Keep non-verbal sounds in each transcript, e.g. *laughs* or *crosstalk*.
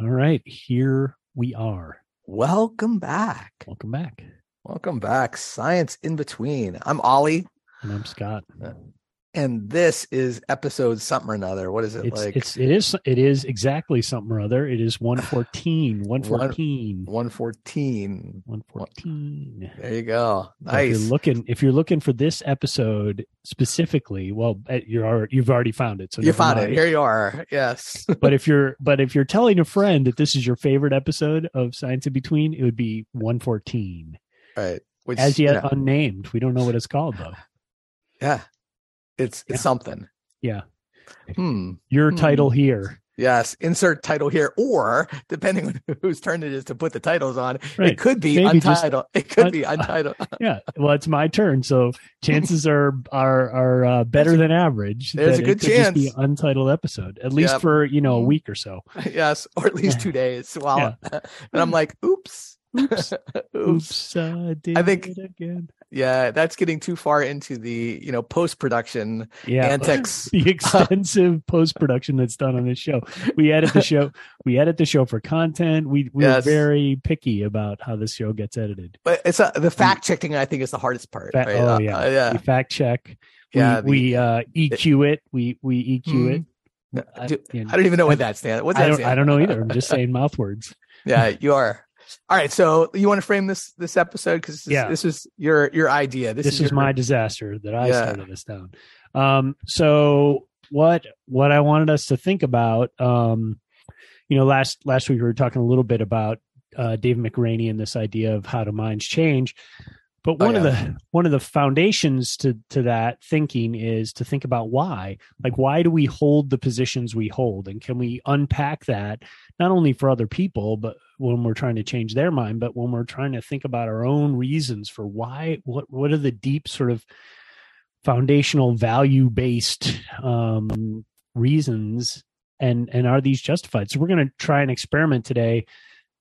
All right, here we are. Welcome back. Welcome back. Welcome back. Science in between. I'm Ollie. And I'm Scott. Uh, And this is episode something or another. What is it It's like? it's it is it is exactly something or other. It is *sighs* 114. 114. 114. 114. There you go. If Nice. you're looking if you're looking for this episode specifically, well, eh, you're already, you've already found it. So you found it. Here you are. Yes. *laughs* but if you're but if you're telling a friend that this is your favorite episode of Science in Between, it would be 114. right. Which, As you yet know, unnamed. We don't know what it's called though. yeah. It's it's something. Yeah. Hmm. Your Hmm. title here. Yes. Insert title here, or depending on *laughs* whose turn it is to put the titles on, Right. it could be Maybe just untitled. It could un- be *laughs* untitled. *laughs* Yeah. Well, it's my turn, so chances are are are uh, better There's than average. there's a good just be chance. untitled episode, at least Yep. for you know a Mhm. week or so. yes, or at least two days. While and I'm like, oops, *laughs* Oops. oops. I I think- it again. Yeah, that's getting too far into the you know post production Yeah. antics. *laughs* the extensive *laughs* post production that's done on this show. We edit the show. We edit the show for content. We we're Yes. very picky about how this show gets edited. But it's a, the fact checking. I think is the hardest part. Fa- right? oh, Uh, yeah. uh, yeah. We fact check. Yeah, We, we uh, EQ it. We we EQ it. I- do- you know, I don't even know what that stands. What's that I don't. stand? I don't know either. I'm just saying mouth words. Yeah, you are. All right, so you want to frame this this episode because this, Yeah. this is your your idea. This, This, is is your, my disaster that I Yeah. started this down. Um, so what what I wanted us to think about, um, you know, last last week we were talking a little bit about uh, Dave McRaney and this idea of how do minds change. But Oh, one of the one of the foundations to to that thinking is to think about why. Like why do we hold the positions we hold and can we unpack that not only for other people but when we're trying to change their mind but when we're trying to think about our own reasons for why what what are the deep sort of foundational value based um reasons and and are these justified? So we're going to try an experiment today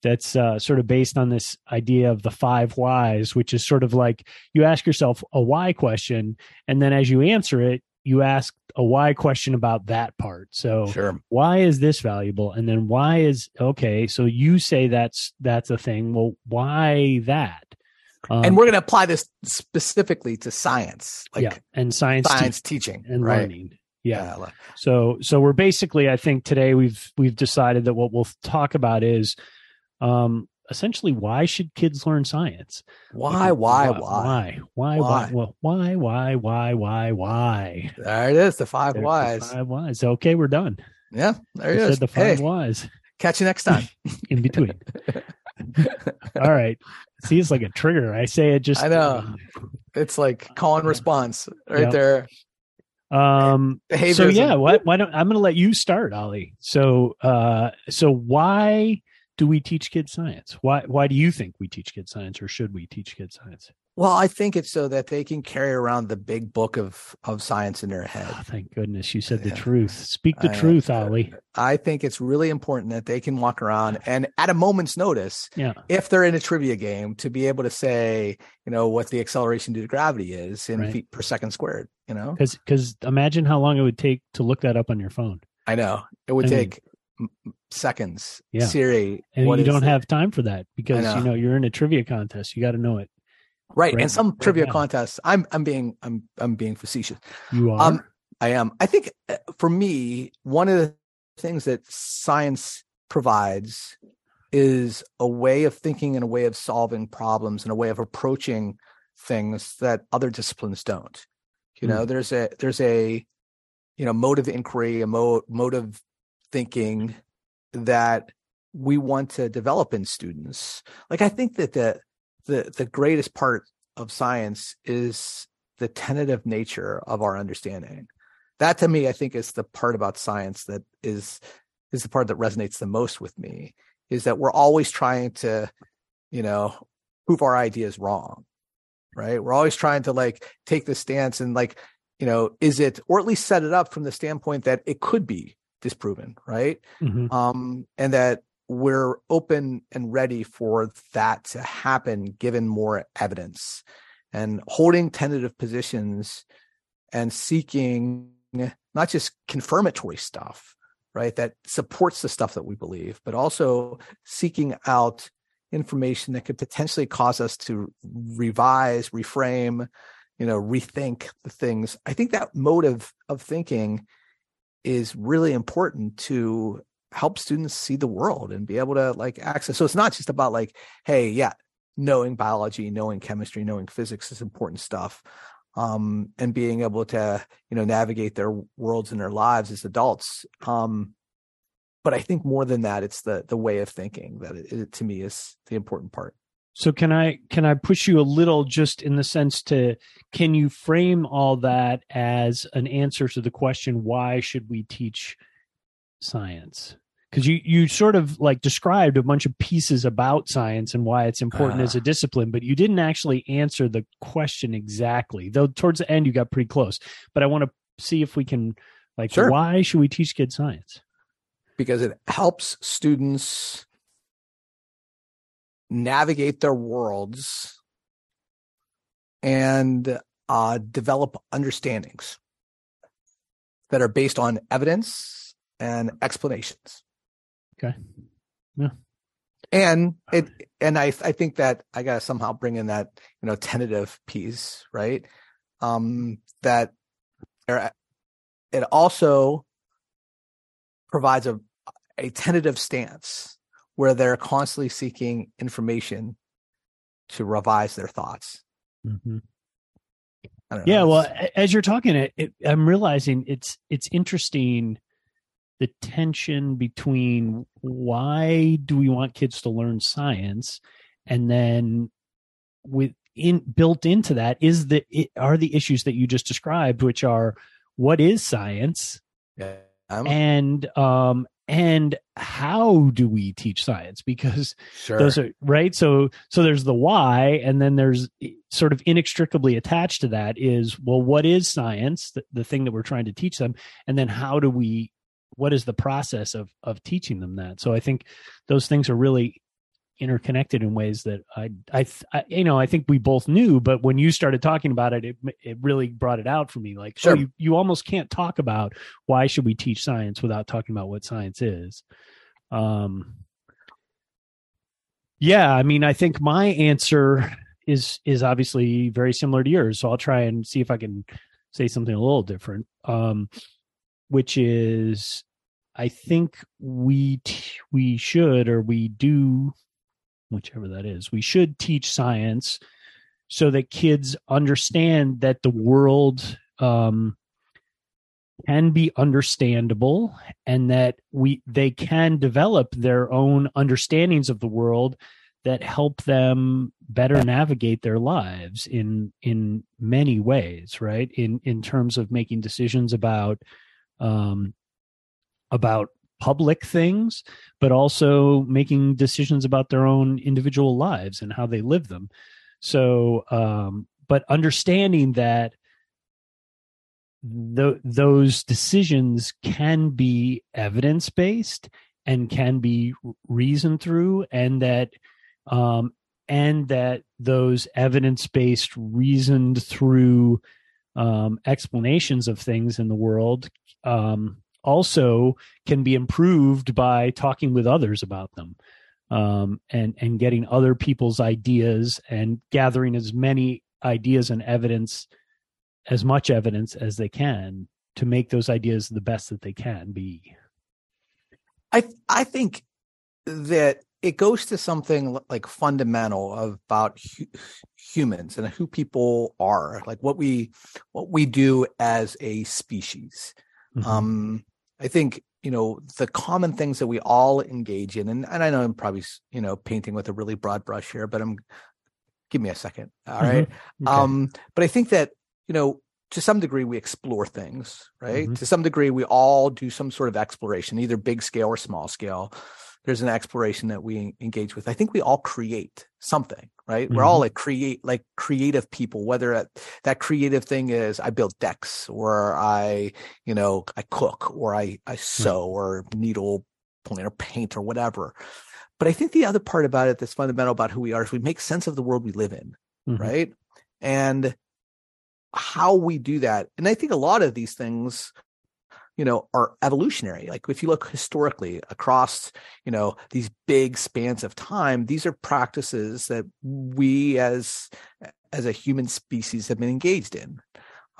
that's uh, sort of based on this idea of the five whys, which is sort of like you ask yourself a why question, and then as you answer it, you ask a why question about that part. So sure. why is this valuable? And then why is okay? So you say that's that's a thing. Well, why that? Um, and we're going to apply this specifically to science, like yeah, and science, science teaching teaching and right? learning. Yeah. like- So so we're basically I think today we've we've decided that what we'll talk about is um essentially why should kids learn science? Why, why, why? Why? Why? Why? Why? Why? Why? Why? Why? Why? There it is, the five There's the whys. Five whys. Okay, we're done. Yeah, there We it is. the five Hey, whys catch you next time. *laughs* in between. *laughs* All right. See, it's like a trigger. I say it just. I know. It's like call and response right Yeah. there. Um. Behaviorism. So yeah, why? Why don't I'm going to let you start, Ollie? So, uh, so why do we teach kids science? Why? Why do you think we teach kids science, or should we teach kids science? Well, I think it's so that they can carry around the big book of of science in their ah, head. Oh, thank goodness you said the Yeah. truth. Speak the I- truth, uh, Ollie. I think it's really important that they can walk around and at a moment's notice, Yeah. if they're in a trivia game, to be able to say, you know, what the acceleration due to gravity is in Right. feet per second squared. You know, Because because imagine how long it would take to look that up on your phone, I know it would I take m- m- seconds. Yeah. Siri, and you don't it? have time for that because know. you know you're in a trivia contest. You got to know it. right. right- And some right trivia now. contests, I'm I'm being I'm I'm being facetious. You are. Um, I am. I think uh, for me, one of the things that science provides is a way of thinking and a way of solving problems and a way of approaching things that other disciplines don't. You know, there's a there's a you know mode of inquiry, a mo- mode of thinking that we want to develop in students. Like I think that the the the greatest part of science is the tentative nature of our understanding. That to me, I think is the part about science that is is the part that resonates the most with me. Is that we're always trying to, you know, prove our ideas wrong, right? We're always trying to like take the stance and like, you know, is it or at least set it up from the standpoint that it could be disproven, right? Mhm. um, and that we're open and ready for that to happen given more evidence and holding tentative positions and seeking not just confirmatory stuff right? That supports the stuff that we believe, but also seeking out information that could potentially cause us to revise, reframe, you know, rethink the things. I think that mode of, of thinking is really important to help students see the world and be able to like access. So it's not just about like, hey, yeah, knowing biology, knowing chemistry, knowing physics is important stuff. Um, and being able to, you know, navigate their worlds and their lives as adults. Um, but I think more than that, it's the the way of thinking that it, it, to me is the important part. So can I can I push you a little just in the sense to can you frame all that as an answer to the question why should we teach science? Because you you sort of like described a bunch of pieces about science and why it's important uh, as a ah. discipline, but you didn't actually answer the question exactly. Though towards the end you got pretty close. But I want to see if we can like sure. why should we teach kids science? because it helps students navigate their worlds and uh, develop understandings that are based on evidence and explanations. Okay. Yeah. And it and I I think that I gotta somehow bring in that you know tentative piece, right? Um that it also provides a a tentative stance where they're constantly seeking information to revise their thoughts. Mm-hmm. Yeah, well, as you're talking, it, it, I'm realizing it's it's interesting the tension between why do we want kids to learn science, and then with in built into that is the it, are the issues that you just described, which are what is science, yeah. and um and how do we teach science? Because sure. those are right? So so there's the why and then there's eh, sort of inextricably attached to that is well what is science the, the thing that we're trying to teach them? And then how do we what is the process of of teaching them that? So i think those things are really interconnected in ways that I, I, I, you know, I think we both knew, but when you started talking about it, it, it really brought it out for me. Like, sure. oh, you, you almost can't talk about why should we teach science without talking about what science is. Um, yeah, I mean, I think my answer is is obviously very similar to yours. So I'll try and see if I can say something a little different. Um, which is, I think we t- we should or we do whichever that is. We should teach science so that kids understand that the world um, can be understandable and that we they can develop their own understandings of the world that help them better navigate their lives in in many ways right in in terms of making decisions about um about public things, but also making decisions about their own individual lives and how they live them. So, um, but understanding that th- those decisions can be evidence based and can be reasoned through, and that um, and that those evidence based, reasoned through um, explanations of things in the world um, also can be improved by talking with others about them um, and and getting other people's ideas and gathering as many ideas and evidence as much evidence as they can to make those ideas the best that they can be i i think that it goes to something like fundamental about hu- humans and who people are like what we what we do as a species mm-hmm. um I think you know the common things that we all engage in, and, and I know I'm probably you know painting with a really broad brush here, but I'm give me a second, all right? mm-hmm. okay. Um, but I think that you know to some degree we explore things, right? Mm-hmm. To some degree we all do some sort of exploration, either big scale or small scale there's an exploration that we engage with. I think we all create something, right? Mm-hmm. We're all mm-hmm. like create like creative people, whether that creative thing is I build decks or I, you know, I cook or I, I sew or needle point or paint or whatever. But I think the other part about it that's fundamental about who we are is we make sense of the world we live in, mm-hmm. right? And how we do that. And I think a lot of these things you know are evolutionary. Like if you look historically across you know these big spans of time these are practices that we as as a human species have been engaged in.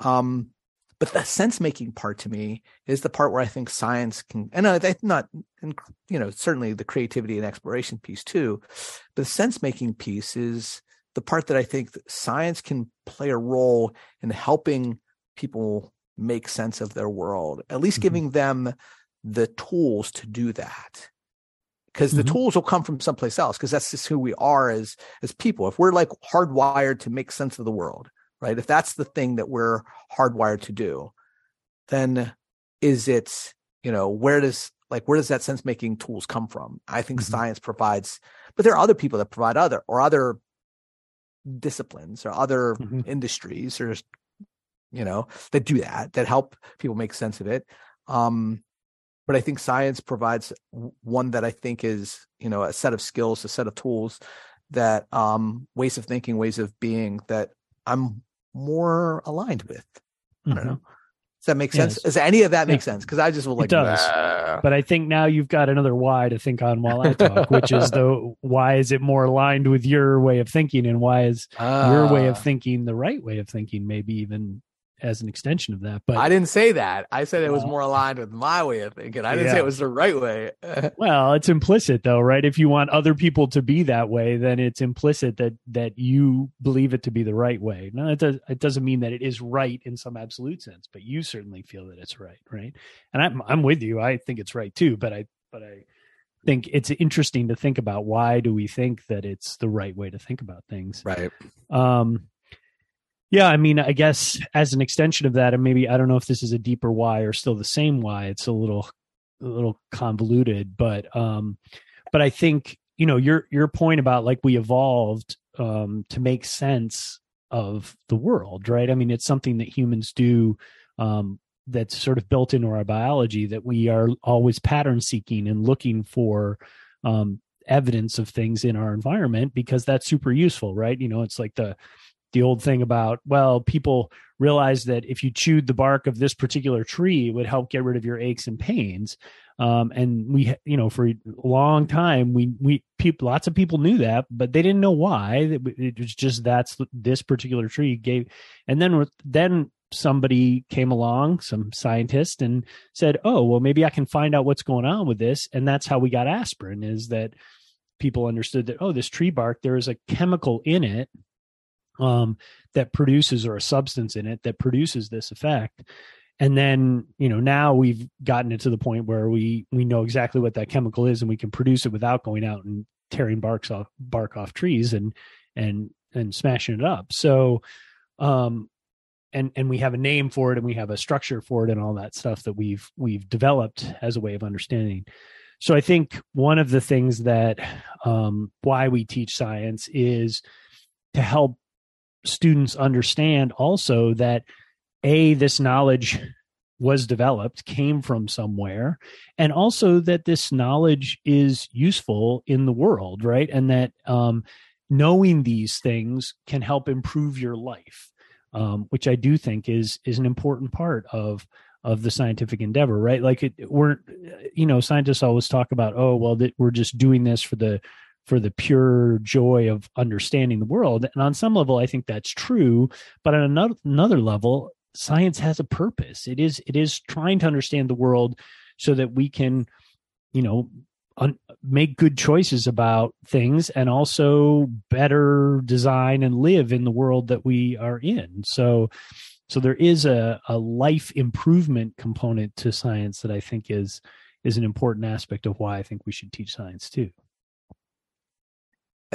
Um but the sense making part to me is the part where I think science can, and I, not, you know, certainly the creativity and exploration piece too, but the sense making piece is the part that I think science can play a role in helping people make sense of their world, at least mm-hmm. giving them the tools to do that. Because mm-hmm. the tools will come from someplace else, because that's just who we are as as people. If we're like hardwired to make sense of the world, right? If that's the thing that we're hardwired to do, then is it, you know, where does like where does that sense making tools come from? I think mm-hmm. science provides, but there are other people that provide other or other disciplines or other mm-hmm. industries or you know that do that that help people make sense of it um but i think science provides one that i think is you know a set of skills a set of tools that um ways of thinking ways of being that i'm more aligned with. I don't mm-hmm. know. Does that make sense? Yes. Does any of that make yeah. sense? Because I just will like. It does. But I think now you've got another why to think on while I talk, which is the *laughs* why is it more aligned with your way of thinking, and why is uh, your way of ah. thinking the right way of thinking? Maybe even as an extension of that. But I didn't say that. I said it was more aligned with my way of thinking. I didn't yeah. say it was the right way. *laughs* well, it's implicit though, right? If you want other people to be that way, then it's implicit that that you believe it to be the right way. No, it does it doesn't mean that it is right in some absolute sense, but you certainly feel that it's right, right? And I'm I'm with you. I think it's right too, but I but I think it's interesting to think about why do we think that it's the right way to think about things. Right. Um yeah, I mean, I guess as an extension of that, and maybe I don't know if this is a deeper why or still the same why. It's a little, a little convoluted, but, um, but I think you know your your point about like we evolved um, to make sense of the world, right? I mean, it's something that humans do. Um, that's sort of built into our biology that we are always pattern seeking and looking for um, evidence of things in our environment because that's super useful, right? You know, it's like the the old thing about well people realized that if you chewed the bark of this particular tree it would help get rid of your aches and pains. Um, and we you know for a long time we we people lots of people knew that but they didn't know why. It was just that's this particular tree gave and then then somebody came along some scientist and said oh well maybe i can find out what's going on with this. And that's how we got aspirin is that people understood that oh this tree bark there is a chemical in it um, that produces or a substance in it that produces this effect. And then you know now we've gotten it to the point where we we know exactly what that chemical is and we can produce it without going out and tearing barks off bark off trees and and and smashing it up. So um and and we have a name for it and we have a structure for it and all that stuff that we've we've developed as a way of understanding. So i think one of the things that um why we teach science is to help students understand also that a this knowledge was developed came from somewhere and also that this knowledge is useful in the world right? And that um, knowing these things can help improve your life um, which i do think is is an important part of of the scientific endeavor right? Like it we're you know scientists always talk about oh well that we're just doing this for the for the pure joy of understanding the world. And on some level, I think that's true. But on another, another level, science has a purpose. It is it is trying to understand the world so that we can, you know, un- make good choices about things and also better design and live in the world that we are in. So so there is a, a life improvement component to science that I think is is an important aspect of why I think we should teach science too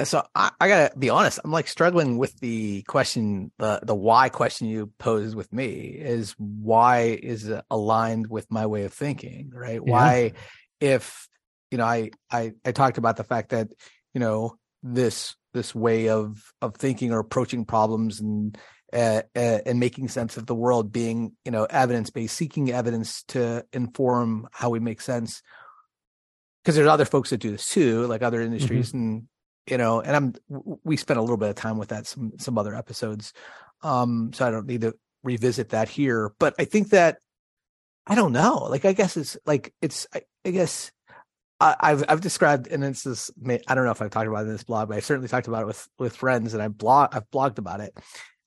so I, I, gotta be honest i'm like struggling with the question the the why question you posed with me is why is it aligned with my way of thinking right yeah. why if you know I, I i talked about the fact that you know this this way of of thinking or approaching problems and uh, uh, and making sense of the world being you know evidence based seeking evidence to inform how we make sense because there's other folks that do this too like other industries mm-hmm. and you know, and I'm we spent a little bit of time with that some some other episodes, um, so I don't need to revisit that here. But I think that I don't know. Like, I guess it's like it's. I, I guess I, I've I've described, and it's this. I don't know if I've talked about it in this blog, but I certainly talked about it with with friends, and I blog I've blogged about it.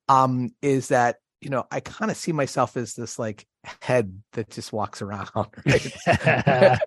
Um, is that you know I kind of see myself as this like head that just walks around, *laughs* right? *laughs*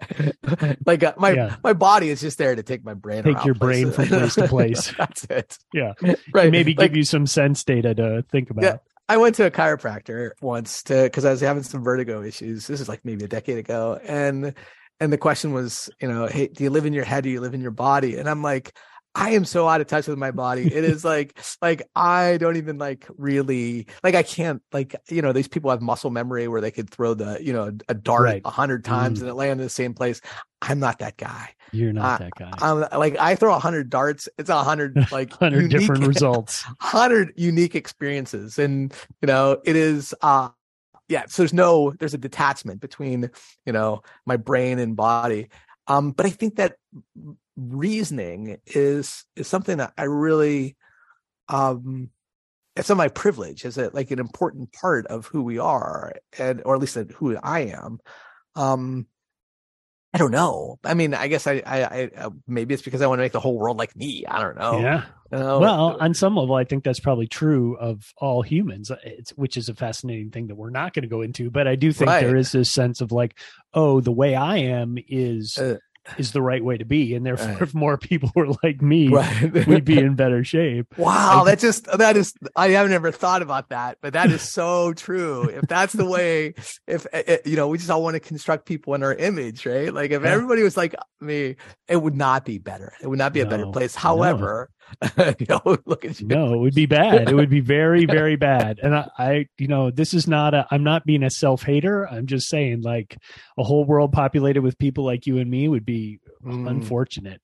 like uh, my Yeah. my body is just there to take my brain. Take your brain from place to *laughs* place. That's it. Yeah. Right. Maybe Like, give you some sense data to think about. Yeah. I went to a chiropractor once to because I was having some vertigo issues. This is like maybe a decade ago, and and the question was, you know, hey, do you live in your head or do you live in your body? And I'm like, I am so out of touch with my body. It is like like I don't even like really like I can't like you know these people have muscle memory where they could throw the you know a dart Right. a hundred times Mm. and it land in the same place. I'm not that guy. You're not that guy. I'm like I throw a hundred darts. It's a hundred *laughs* like Hundred different *laughs* results. hundred unique experiences and you know it is uh yeah so there's no there's a detachment between you know my brain and body um but i think that reasoning is is something that i really um it's not my privilege is it like an important part of who we are and or at least who i am um I don't know. I mean, I guess I, I, I, uh, maybe it's because I want to make the whole world like me. I don't know. Yeah. Know? Well, on some level, I think that's probably true of all humans, it's, which is a fascinating thing that we're not going to go into. But I do think Right. there is this sense of like, oh, the way I am is Uh, is the right way to be, and *laughs* therefore, Right. if more people were like me, right. we'd be *laughs* in better shape. Wow, I- that just that is I have never thought about that, but that is so true. If that's the way, if eh, eh, you know, we just all want to construct people in our image, right? Like if Yeah. everybody was like me, it would not be better. It would not be a better No, place. no. *laughs* You know, look at you. No, it would be bad. It would be very, *laughs* very bad. And I, I, you know, this is not a, I'm not being a self hater. I'm just saying, like, a whole world populated with people like you and me would be Mm, unfortunate.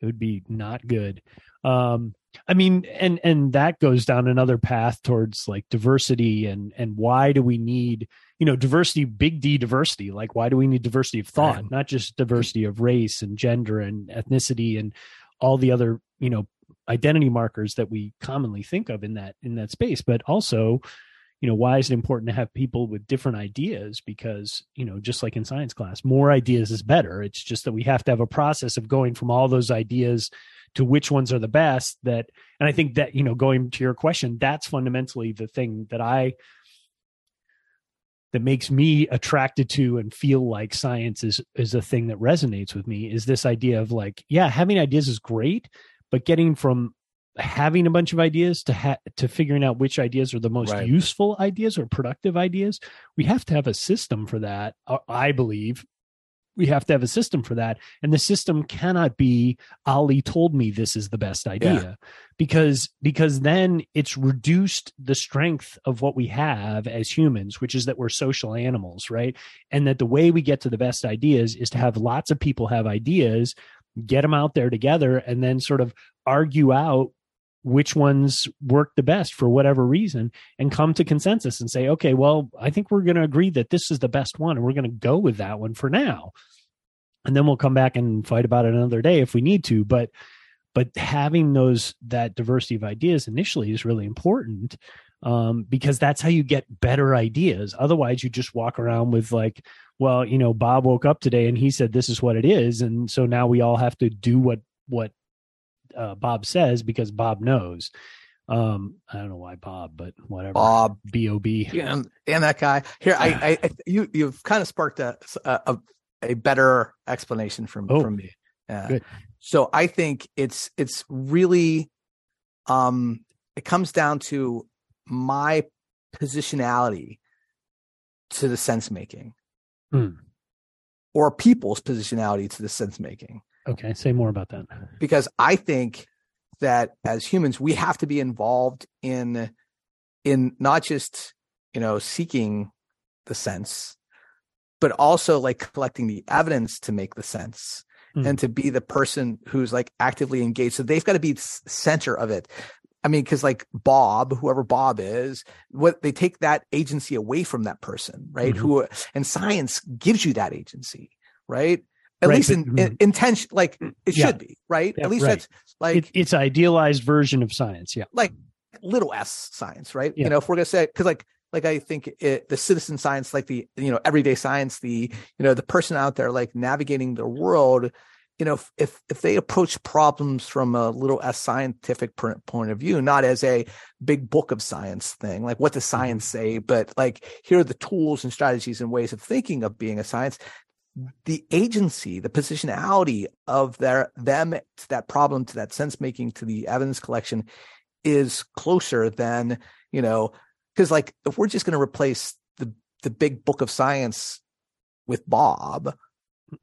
It would be not good. Um, I mean, and and that goes down another path towards like diversity and and why do we need you know diversity, big D diversity? Like, why do we need diversity of thought, Right. not just diversity of race and gender and ethnicity and all the other you know identity markers that we commonly think of in that in that space, but also you know why is it important to have people with different ideas? Because you know just like in science class more ideas is better. It's just that we have to have a process of going from all those ideas to which ones are the best that and i think that you know going to your question that's fundamentally the thing that i that makes me attracted to and feel like science is is a thing that resonates with me is this idea of like yeah having ideas is great but getting from having a bunch of ideas to ha- to figuring out which ideas are the most Right. useful ideas or productive ideas we have to have a system for that uh, i believe. We have to have a system for that and the system cannot be Ollie told me this is the best idea because because then it's reduced the strength of what we have as humans which is that we're social animals right? And that the way we get to the best ideas is to have lots of people have ideas get them out there together and then sort of argue out which ones work the best for whatever reason and come to consensus and say okay well i think we're going to agree that this is the best one and we're going to go with that one for now. And then we'll come back and fight about it another day if we need to but but having those that diversity of ideas initially is really important um, because that's how you get better ideas. Otherwise you just walk around with like well you know bob woke up today and he said this is what it is and so now we all have to do what what uh, bob says because bob knows um i don't know why bob but whatever Bob b-o-b and, and that guy here. I, I, I you, you've kind of sparked a, a, a better explanation from, Oh, from me. Yeah. good. So I think it's, it's really, um, it comes down to my positionality to the sense making Hmm. or people's positionality to the sense making. okay say more about that because I think that as humans we have to be involved in in not just you know seeking the sense but also like collecting the evidence to make the sense Mhm. and to be the person who's like actively engaged so they've got to be center of it i mean because like bob whoever bob is what they take that agency away from that person right Mhm. who and science gives you that agency right at Right, least but- in, in intention like it Yeah. should be right Yeah, at least right. that's like it, it's idealized version of science yeah like little s science right Yeah. you know if we're gonna say because like like I think it, the citizen science, like the you know everyday science, the you know the person out there like navigating the world, you know if if they approach problems from a little as scientific point of view, not as a big book of science thing, like what does mm-hmm. science say, but like here are the tools and strategies and ways of thinking of being a science. The agency, the positionality of their them to that problem, to that sense making, to the evidence collection, is closer than you know because like if we're just going to replace the the big book of science with Bob,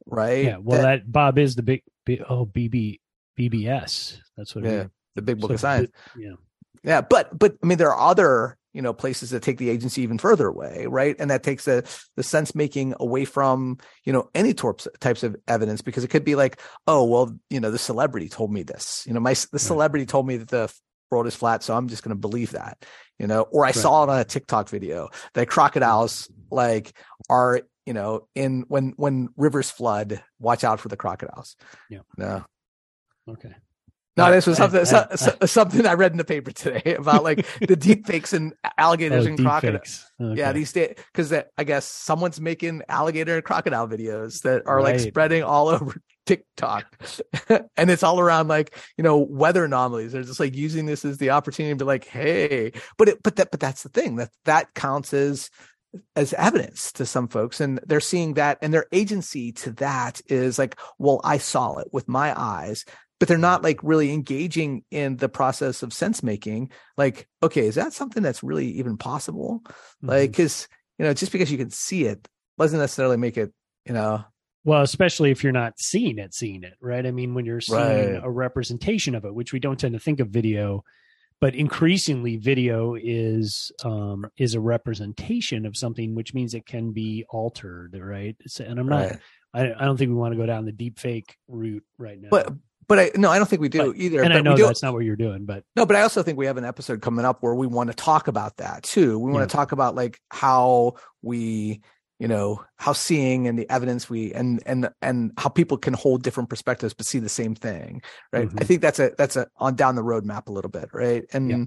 right? Yeah. Well, that, that Bob is the big oh BB BBS. That's what. Yeah, the big book so, of science. Yeah. Yeah, but but I mean there are other you know places that take the agency even further away, right? And that takes the the sense making away from you know any types of evidence because it could be like oh well you know the celebrity told me this you know my the celebrity right. told me that the world is flat, so I'm just going to believe that, you know. Or I right. saw it on a TikTok video that crocodiles like are, you know, in when when rivers flood, watch out for the crocodiles. Yeah. No. Okay. No, this was something I, I, so, something I read in the paper today *laughs* about like the deep fakes and alligators oh, and crocodiles. Okay. Yeah, these days because I guess someone's making alligator and crocodile videos that are right. like spreading all *laughs* over TikTok, *laughs* and it's all around like you know weather anomalies. They're just like using this as the opportunity to be like, hey, but it, but that but that's the thing that that counts as as evidence to some folks and they're seeing that and their agency to that is like well i saw it with my eyes but they're not like really engaging in the process of sense making like okay is that something that's really even possible mm-hmm. like because you know just because you can see it doesn't necessarily make it you know well especially if you're not seeing it seeing it right i mean when you're seeing right. a representation of it which we don't tend to think of video but increasingly video is um is a representation of something which means it can be altered right and i'm not right. I, I don't think we want to go down the deep fake route right now. But but I no, I don't think we do but, either. And I know that's not what you're doing, but no, but I also think we have an episode coming up where we want to talk about that too. We want yeah. to talk about like how we, you know, how seeing and the evidence we and and and how people can hold different perspectives but see the same thing, right? Mm-hmm. I think that's a that's a on down the road map a little bit, right? And yeah.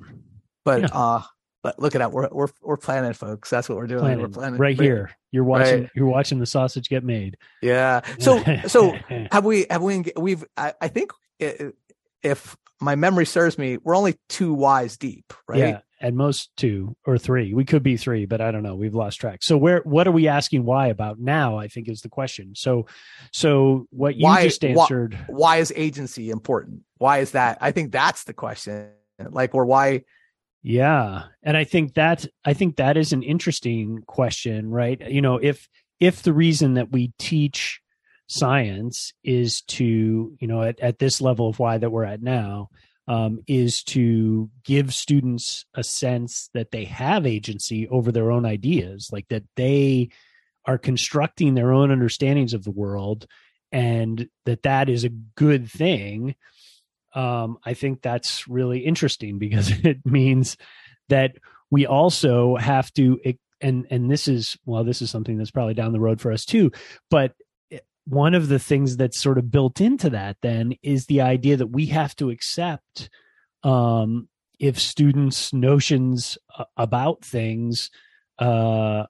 but yeah. uh but look at that. We're we're we're planning, folks. That's what we're doing. Planning. We're planning right here. You're watching. Right. You're watching the sausage get made. Yeah. *laughs* So so *laughs* have we have we we've I, I think if my memory serves me, we're only two Y's deep, right? Yeah, at most two or three. We could be three, but I don't know. We've lost track. So where what are we asking why about now? I think is the question. So so what you why, just answered. Why, why is agency important? Why is that? I think that's the question. Like or why yeah. And I think that I think that is an interesting question, right? You know, if if the reason that we teach science is to, you know, at, at this level of why that we're at now, um, is to give students a sense that they have agency over their own ideas, like that they are constructing their own understandings of the world and that that is a good thing. Um, I think that's really interesting because *laughs* it means that we also have to and and this is well this is something that's probably down the road for us too but one of the things that's sort of built into that then is the idea that we have to accept um, if students notions about things uh,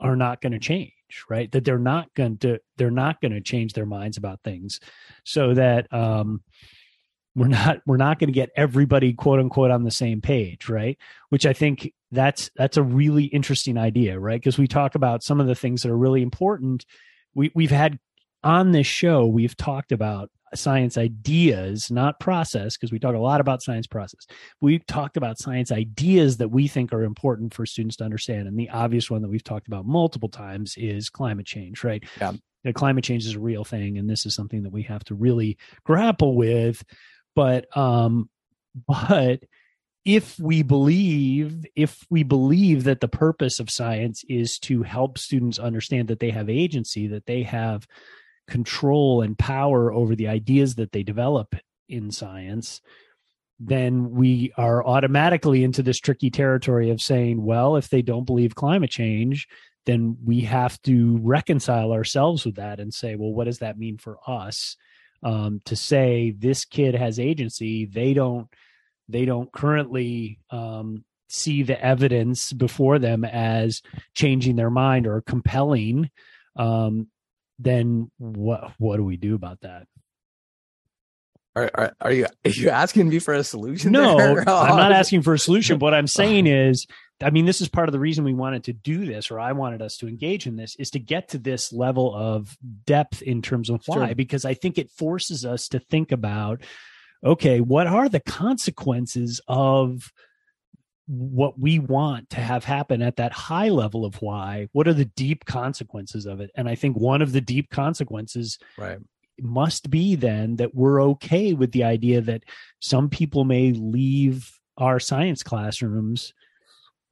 are not going to change right? That they're not going to they're not going to change their minds about things. So that um, we're not we're not going to get everybody quote unquote on the same page right? Which i think that's that's a really interesting idea right? Because we talk about some of the things that are really important we we've had on this show we've talked about science ideas not process because we talk a lot about science process. We've talked about science ideas that we think are important for students to understand and the obvious one that we've talked about multiple times is climate change right? Yeah. Climate change is a real thing and this is something that we have to really grapple with but um *laughs* but if we believe if we believe that the purpose of science is to help students understand that they have agency that they have control and power over the ideas that they develop in science then we are automatically into this tricky territory of saying well if they don't believe climate change then we have to reconcile ourselves with that and say well what does that mean for us? Um, to say this kid has agency they don't they don't currently um, see the evidence before them as changing their mind or compelling, um, then what what do we do about that? Are, are, are you are you asking me for a solution? No? *laughs* I'm not asking for a solution. What I'm *laughs* saying is, I mean, this is part of the reason we wanted to do this, or I wanted us to engage in this, is to get to this level of depth in terms of why, Sure. because I think it forces us to think about, okay, what are the consequences of what we want to have happen at that high level of why? What are the deep consequences of it? And I think one of the deep consequences right. must be then that we're okay with the idea that some people may leave our science classrooms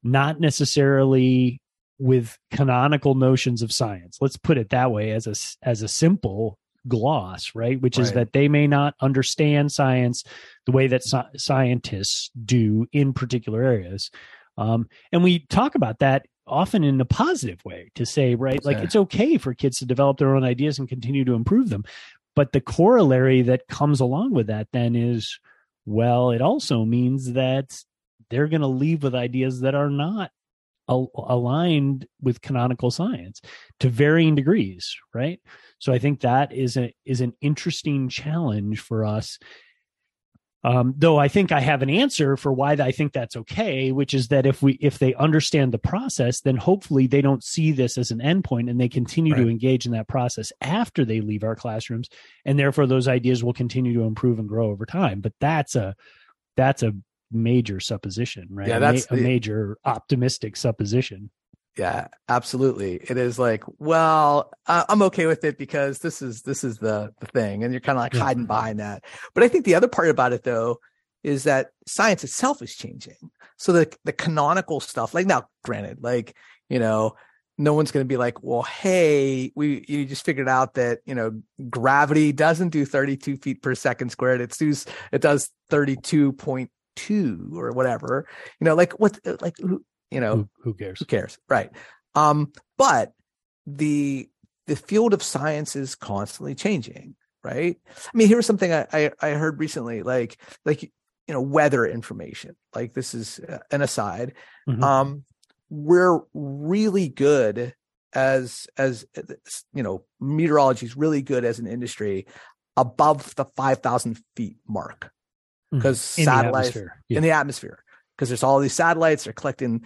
not necessarily with canonical notions of science let's put it that way as a as a simple gloss right? Which is that they may not understand science the way that sci- scientists do in particular areas. Um, and we talk about that often in a positive way to say right like it's okay for kids to develop their own ideas and continue to improve them. But the corollary that comes along with that then is well it also means that they're going to leave with ideas that are not al- aligned with canonical science to varying degrees right? So i think that is a is an interesting challenge for us. Um, though I think I have an answer for why I think that's okay, which is that if we if they understand the process, then hopefully they don't see this as an endpoint and they continue to engage in that process after they leave our classrooms, and therefore those ideas will continue to improve and grow over time. But that's a that's a major supposition, right? Yeah, A ma- that's a major optimistic supposition. Yeah, absolutely. It is like, well, I- I'm okay with it because this is this is the the thing, and you're kind of like Yeah. hiding behind that. But I think the other part about it though is that science itself is changing. So the the canonical stuff, like now, granted, like you know, no one's going to be like, well, hey, we you just figured out that you know gravity doesn't do 32 feet per second squared. It does it does 32.2 or whatever. You know, like what like who you know Who, who cares? who cares right um but the the field of science is constantly changing right i mean here's something i i, I heard recently like like you know weather information like this is uh, an aside Mhm. um we're really good as as uh, you know meteorology is really good as an industry above the 5000 feet mark because Mm-hmm. Satellites. Yeah. in the atmosphere because there's all these satellites they're collecting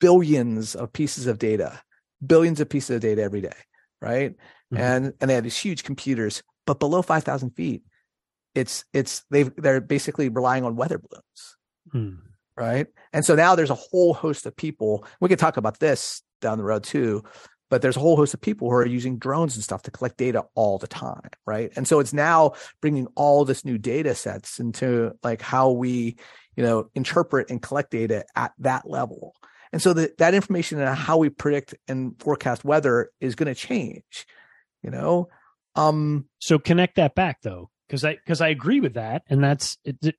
billions of pieces of data billions of pieces of data every day right Mhm. and and they have these huge computers but below 5000 feet it's it's they they're basically relying on weather balloons Hmm. right and so now there's a whole host of people we could talk about this down the road too but there's a whole host of people who are using drones and stuff to collect data all the time right? And so it's now bringing all this new data sets into like how we you know interpret and collect data at that level. And so that that information and how we predict and forecast weather is going to change you know? Um so connect that back though because i because i agree with that and that's it,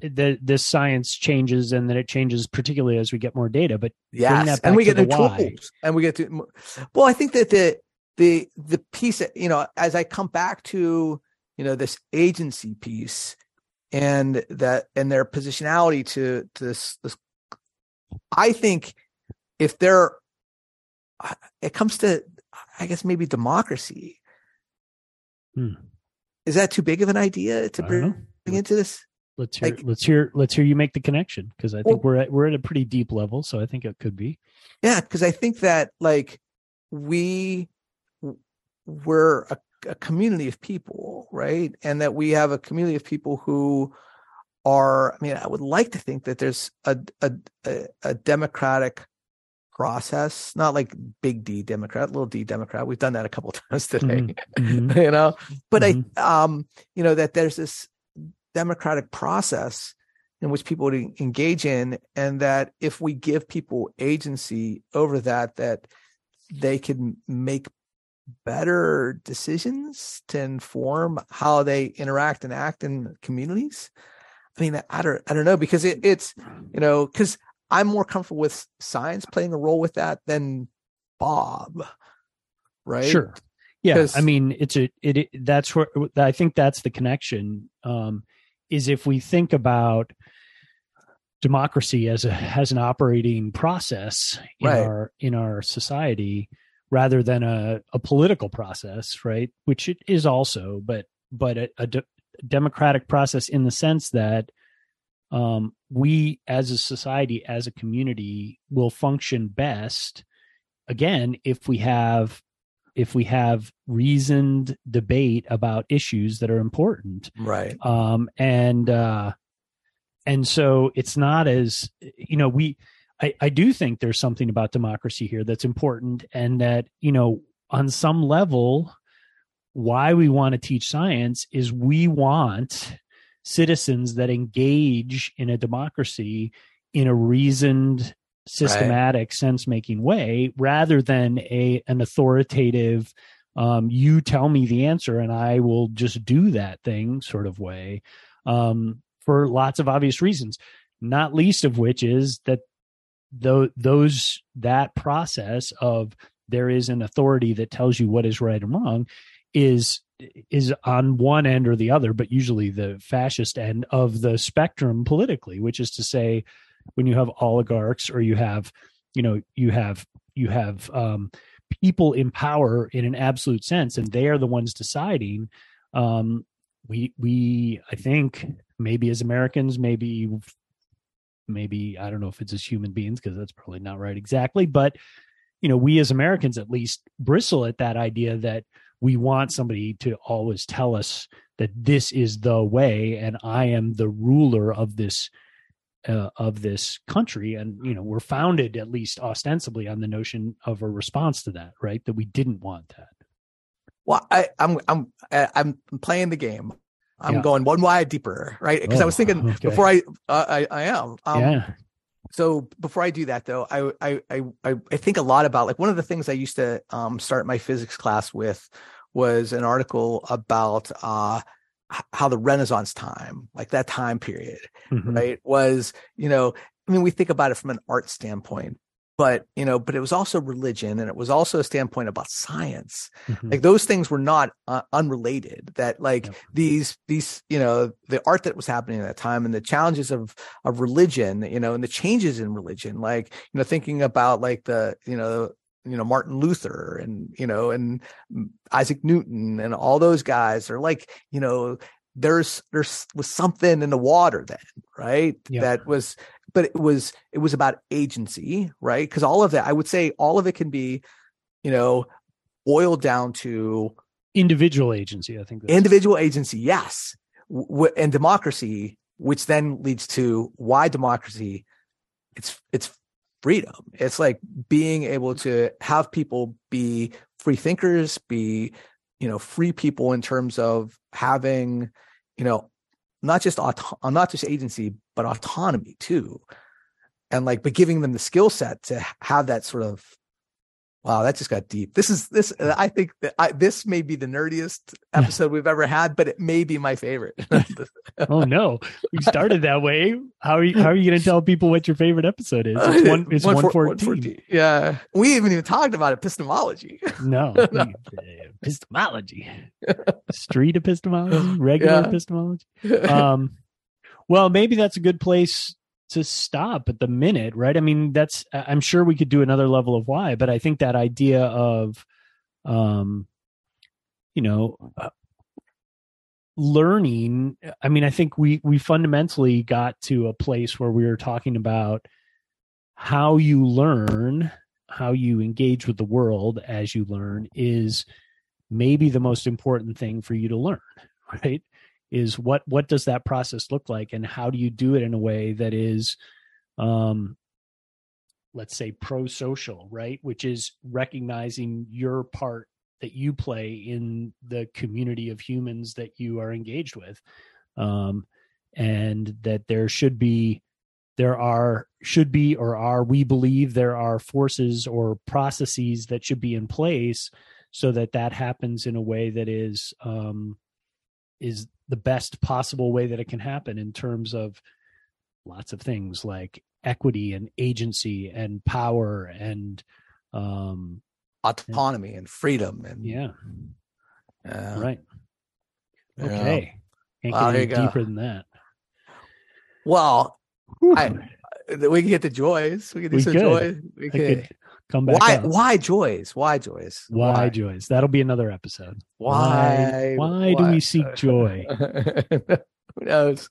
the this science changes and then it changes particularly as we get more data but yeah and we get to new the why. tools and we get to well i think that the the the piece that, you know as i come back to you know this agency piece and that and their positionality to to this this i think if they're it comes to i guess maybe democracy Hmm. is that too big of an idea to bring into this let's hear Like- let's hear let's hear you make the connection because i think Well- we're at we're at a pretty deep level so i think it could be Yeah, because I think that like we we're a, a community of people, right? And that we have a community of people who are. I mean, I would like to think that there's a a a, a democratic process, not like big D Democrat, little D Democrat. We've done that a couple *laughs* times today, Mhm. you know. But Mhm. I, um, you know, that there's this democratic process in which people would engage in and that if we give people agency over that that they can make better decisions to inform how they interact and act in communities i mean i don't i don't know because it, it's you know because i'm more comfortable with science playing a role with that than bob right Sure. Yeah, I mean, it's a it, it. That's where I think that's the connection. Um, is if we think about democracy as a as an operating process in Right. our in our society rather than a, a political process right which it is also but but a, a de- democratic process in the sense that um, we as a society as a community will function best again if we have if we have reasoned debate about issues that are important Right. um and uh and so it's not as you know we i i do think there's something about democracy here that's important and that you know on some level why we want to teach science is we want citizens that engage in a democracy in a reasoned systematic sense making way rather than a an authoritative um, you tell me the answer and i will just do that thing sort of way um, for lots of obvious reasons not least of which is that tho- those that process of there is an authority that tells you what is right and wrong is is on one end or the other but usually the fascist end of the spectrum politically which is to say when you have oligarchs or you have you know you have you have um people in power in an absolute sense and they are the ones deciding um we we i think maybe as americans maybe maybe i don't know if it's as human beings because that's probably not right exactly but you know we as americans at least bristle at that idea that we want somebody to always tell us that this is the way and i am the ruler of this uh, of this country and you know we're founded at least ostensibly on the notion of a response to that right that we didn't want that Well, I, I'm I'm I'm playing the game. I'm Yeah. going one wide deeper, right? Because I was Oh, thinking okay. before I uh, I I am. Um, yeah So before I do that, though, I, I I I think a lot about like one of the things I used to um, start my physics class with was an article about uh, how the Renaissance time, like that time period, Mhm. right, was you know, I mean, we think about it from an art standpoint, but you know, but it was also religion, and it was also a standpoint about science. Mhm. Like those things were not uh, unrelated. That like Yep. these these you know the art that was happening at that time and the challenges of of religion you know and the changes in religion like you know thinking about like the you know you know Martin Luther and you know and Isaac Newton and all those guys are like you know there's there's was something in the water then right? Yeah. that was but it was it was about agency right? Because all of that I would say all of it can be you know boiled down to individual agency i think individual agency yes. W- and democracy which then leads to why democracy it's it's freedom. It's like being able to have people be free thinkers be you know free people in terms of having you know not just auto- uh, not just agency but autonomy too. And like but giving them the skill set to have that sort of wow that just got deep. This is this i think that I, this may be the nerdiest *laughs* episode we've ever had but it may be my favorite. *laughs* *laughs* Oh no. We started that way. How are you how are you going to tell people what your favorite episode is? It's one it's 114 yeah. We haven't even talked about epistemology. No epistemology. Street epistemology? Regular Yeah. epistemology? Um well maybe that's a good place to stop at the minute right? I mean that's i'm sure we could do another level of why but i think that idea of um you know uh, learning i mean i think we we fundamentally got to a place where we were talking about how you learn how you engage with the world as you learn is maybe the most important thing for you to learn *laughs* right is what what does that process look like? And how do you do it in a way that is um let's say pro social right? Which is recognizing your part that you play in the community of humans that you are engaged with. Um and that there should be there are should be or are we believe there are forces or processes that should be in place so that that happens in a way that is um is the best possible way that it can happen in terms of lots of things like equity and agency and power and um autonomy and freedom and yeah uh, right okay get there any you go. deeper than that well I, we can get the joys. We can do We some could. joy. We I could. Come back. Why? up. Why joys? Why joys? Why joys? That'll be another episode. Why? Why, do we seek joy? *laughs* Who knows?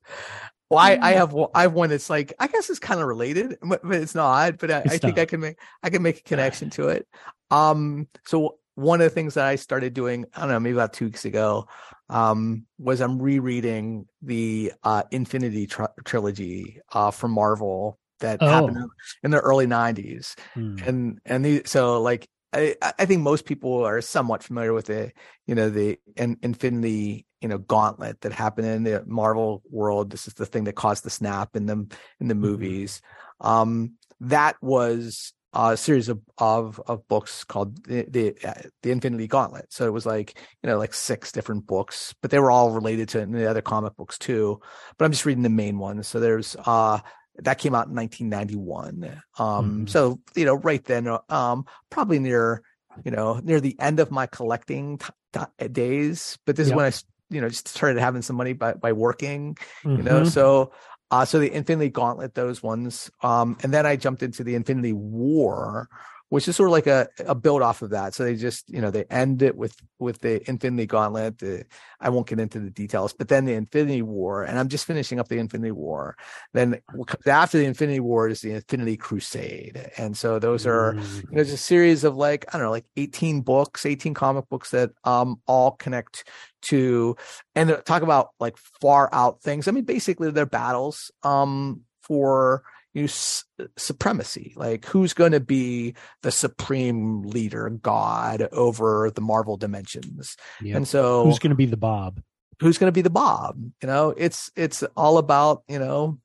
Why I have one- I have one that's like I guess it's kind of related, but, but it's not. But I, I think not. I can make I can make a connection to it. Um, so one of the things that I started doing, I don't know, maybe about two weeks ago, um, was I'm rereading the uh, Infinity tr- trilogy uh, from Marvel that happened Oh. in the early '90s Hmm. and and the so like I I think most people are somewhat familiar with the you know the in, Infinity you know gauntlet that happened in the Marvel world. This is the thing that caused the snap in the in the Mhm. movies. Um, that was a series of of, of books called the the, uh, the Infinity Gauntlet. So it was like you know like six different books, but they were all related to the other comic books too. But I'm just reading the main ones. So there's uh that came out in 1991 um Mhm. so you know right then um probably near you know near the end of my collecting t- t- days but this is when I you know just started having some money by by working you know Mhm. so uh so the infinity gauntlet those ones um and then i jumped into the infinity war which is sort of like a, a build off of that. So they just you know they end it with with the infinity gauntlet the, i won't get into the details but then the infinity war and i'm just finishing up the infinity war. Then what comes after the infinity war is the infinity crusade. And so those are Mm. there's a series of like i don't know like 18 books 18 comic books that um all connect to and talk about like far out things. I mean basically they're battles um for you know, s- supremacy like who's going to be the supreme leader god over the marvel dimensions and so Who's going to be the Bob? who's going to be the Bob? You know, it's it's all about you know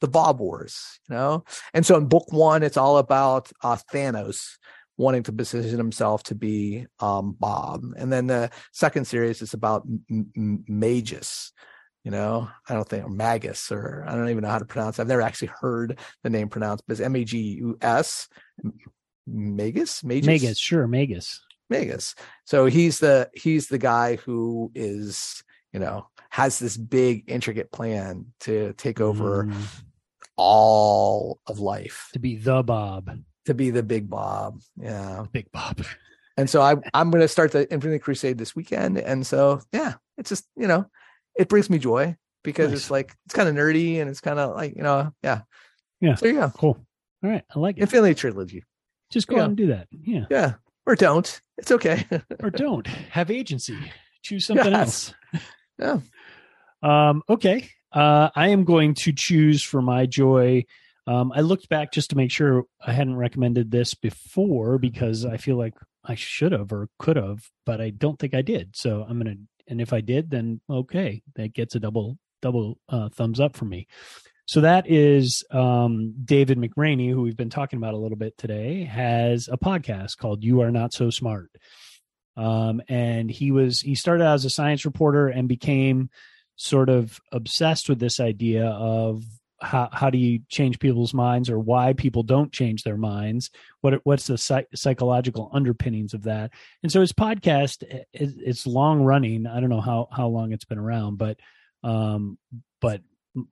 the Bob Wars. You know, and so in book one, it's all about uh, Thanos wanting to position himself to be um, Bob, and then the second series is about M- M- Magus. You know, I don't think or Magus or I don't even know how to pronounce. it. I've never actually heard the name pronounced, but it's M A G U S. Magus, Magus, Magus, sure, Magus. Vegas. So he's the he's the guy who is, you know, has this big intricate plan to take over Mm, all of life, to be the Bob, to be the big Bob. Yeah. Big Bob. And so I I'm going to start the Infinite Crusade this weekend and so yeah, it's just, you know, it brings me joy because Nice. it's like it's kind of nerdy and it's kind of like, you know, yeah. Yeah. So yeah. Cool. All right, I like it. Infinity trilogy. Just go yeah. out and do that. Yeah, Yeah. Or don't. It's okay. or *laughs* don't have agency. Choose something Yes. else. *laughs* yeah. Um, okay. Uh, I am going to choose for my joy. Um, I looked back just to make sure I hadn't recommended this before because I feel like I should have or could have, but I don't think I did. So I'm gonna, and if I did, then okay, that gets a double double uh, thumbs up for me. So that is um, David McRaney, who we've been talking about a little bit today, has a podcast called "You Are Not So Smart." Um, and he was he started out as a science reporter and became sort of obsessed with this idea of how how do you change people's minds or why people don't change their minds? What what's the psych- psychological underpinnings of that? And so his podcast is it's long running. I don't know how how long it's been around but um but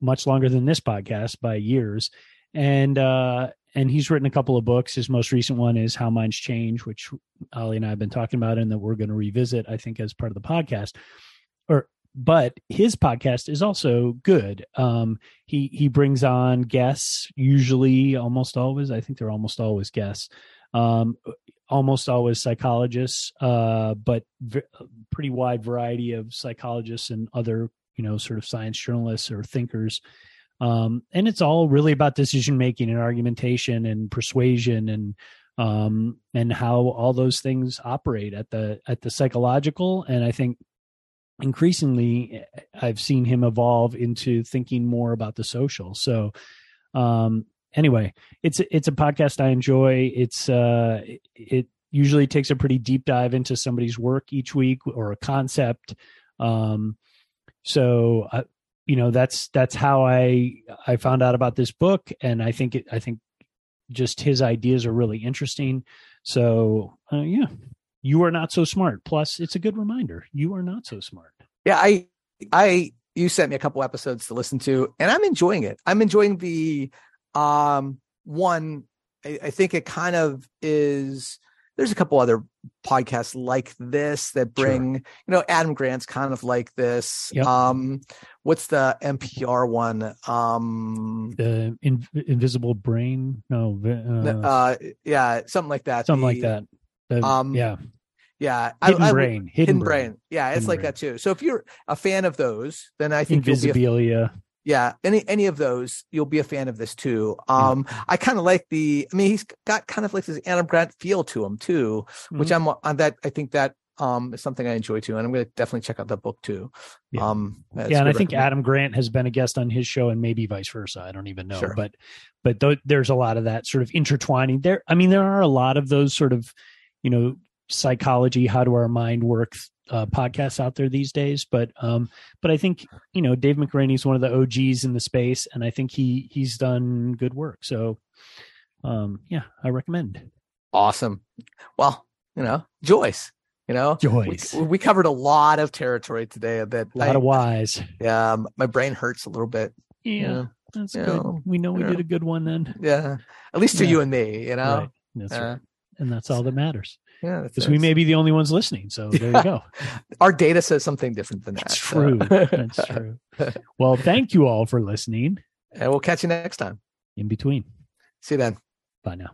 much longer than this podcast by years. And uh and he's written a couple of books. His most recent one is how minds change which Ollie and i have been talking about and that we're going to revisit i think as part of the podcast but his podcast is also good. Um he he brings on guests usually almost always i think they're almost always guests um almost always psychologists uh but v- pretty wide variety of psychologists and other you know sort of science journalists or thinkers. Um and it's all really about decision making and argumentation and persuasion and um and how all those things operate at the at the psychological. And i think increasingly i've seen him evolve into thinking more about the social. So um anyway it's it's a podcast i enjoy. It's uh it usually takes a pretty deep dive into somebody's work each week or a concept. Um so I, you know that's that's how i i found out about this book and i think it i think just his ideas are really interesting. So uh, yeah you are not so smart plus it's a good reminder you are not so smart Yeah, I I you sent me a couple episodes to listen to, and I'm enjoying it. I'm enjoying the um one. I, I think it kind of is. There's a couple other podcasts like this that bring, you know, Adam Grant's kind of like this. Yep. Um, what's the NPR one? Um, The in, invisible brain. No. Uh, uh, yeah, something like that. something like that. The- um, yeah. Yeah, Hidden I, I, brain. Hidden, Hidden brain. brain. Yeah, it's Hidden like brain. that too. So if you're a fan of those, then I think you'll be a Invisibilia. yeah any any of those you'll be a fan of this too um i kind of like the i mean he's got kind of like this adam grant feel to him too which i'm on that i think that um is something i enjoy too and i'm going to definitely check out that book too Yeah. um yeah, and I think Adam Grant has been a guest on his show, and maybe vice versa. I don't even know, Sure. but but th- there's a lot of that sort of intertwining there. I mean, there are a lot of those sort of you know psychology, how do our mind work uh, podcasts out there these days. But um, but I think you know Dave McRaney is one of the OGs in the space, and I think he he's done good work. So um, yeah, I recommend awesome well you know joyce you know Joyce. we, we covered a lot of territory today that A lot I, of wise. yeah um, my brain hurts a little bit Yeah, yeah that's Yeah. good. We know we did a good one then. yeah at least to Yeah. you and me you know Right. That's Uh, right. And that's all that matters. Yeah Because we may be the only ones listening. So *laughs* there you go. *laughs* our data says something different than that That's so. true. That's *laughs* true. Well, thank you all for listening. and we'll catch you next time In between. see you then Bye now.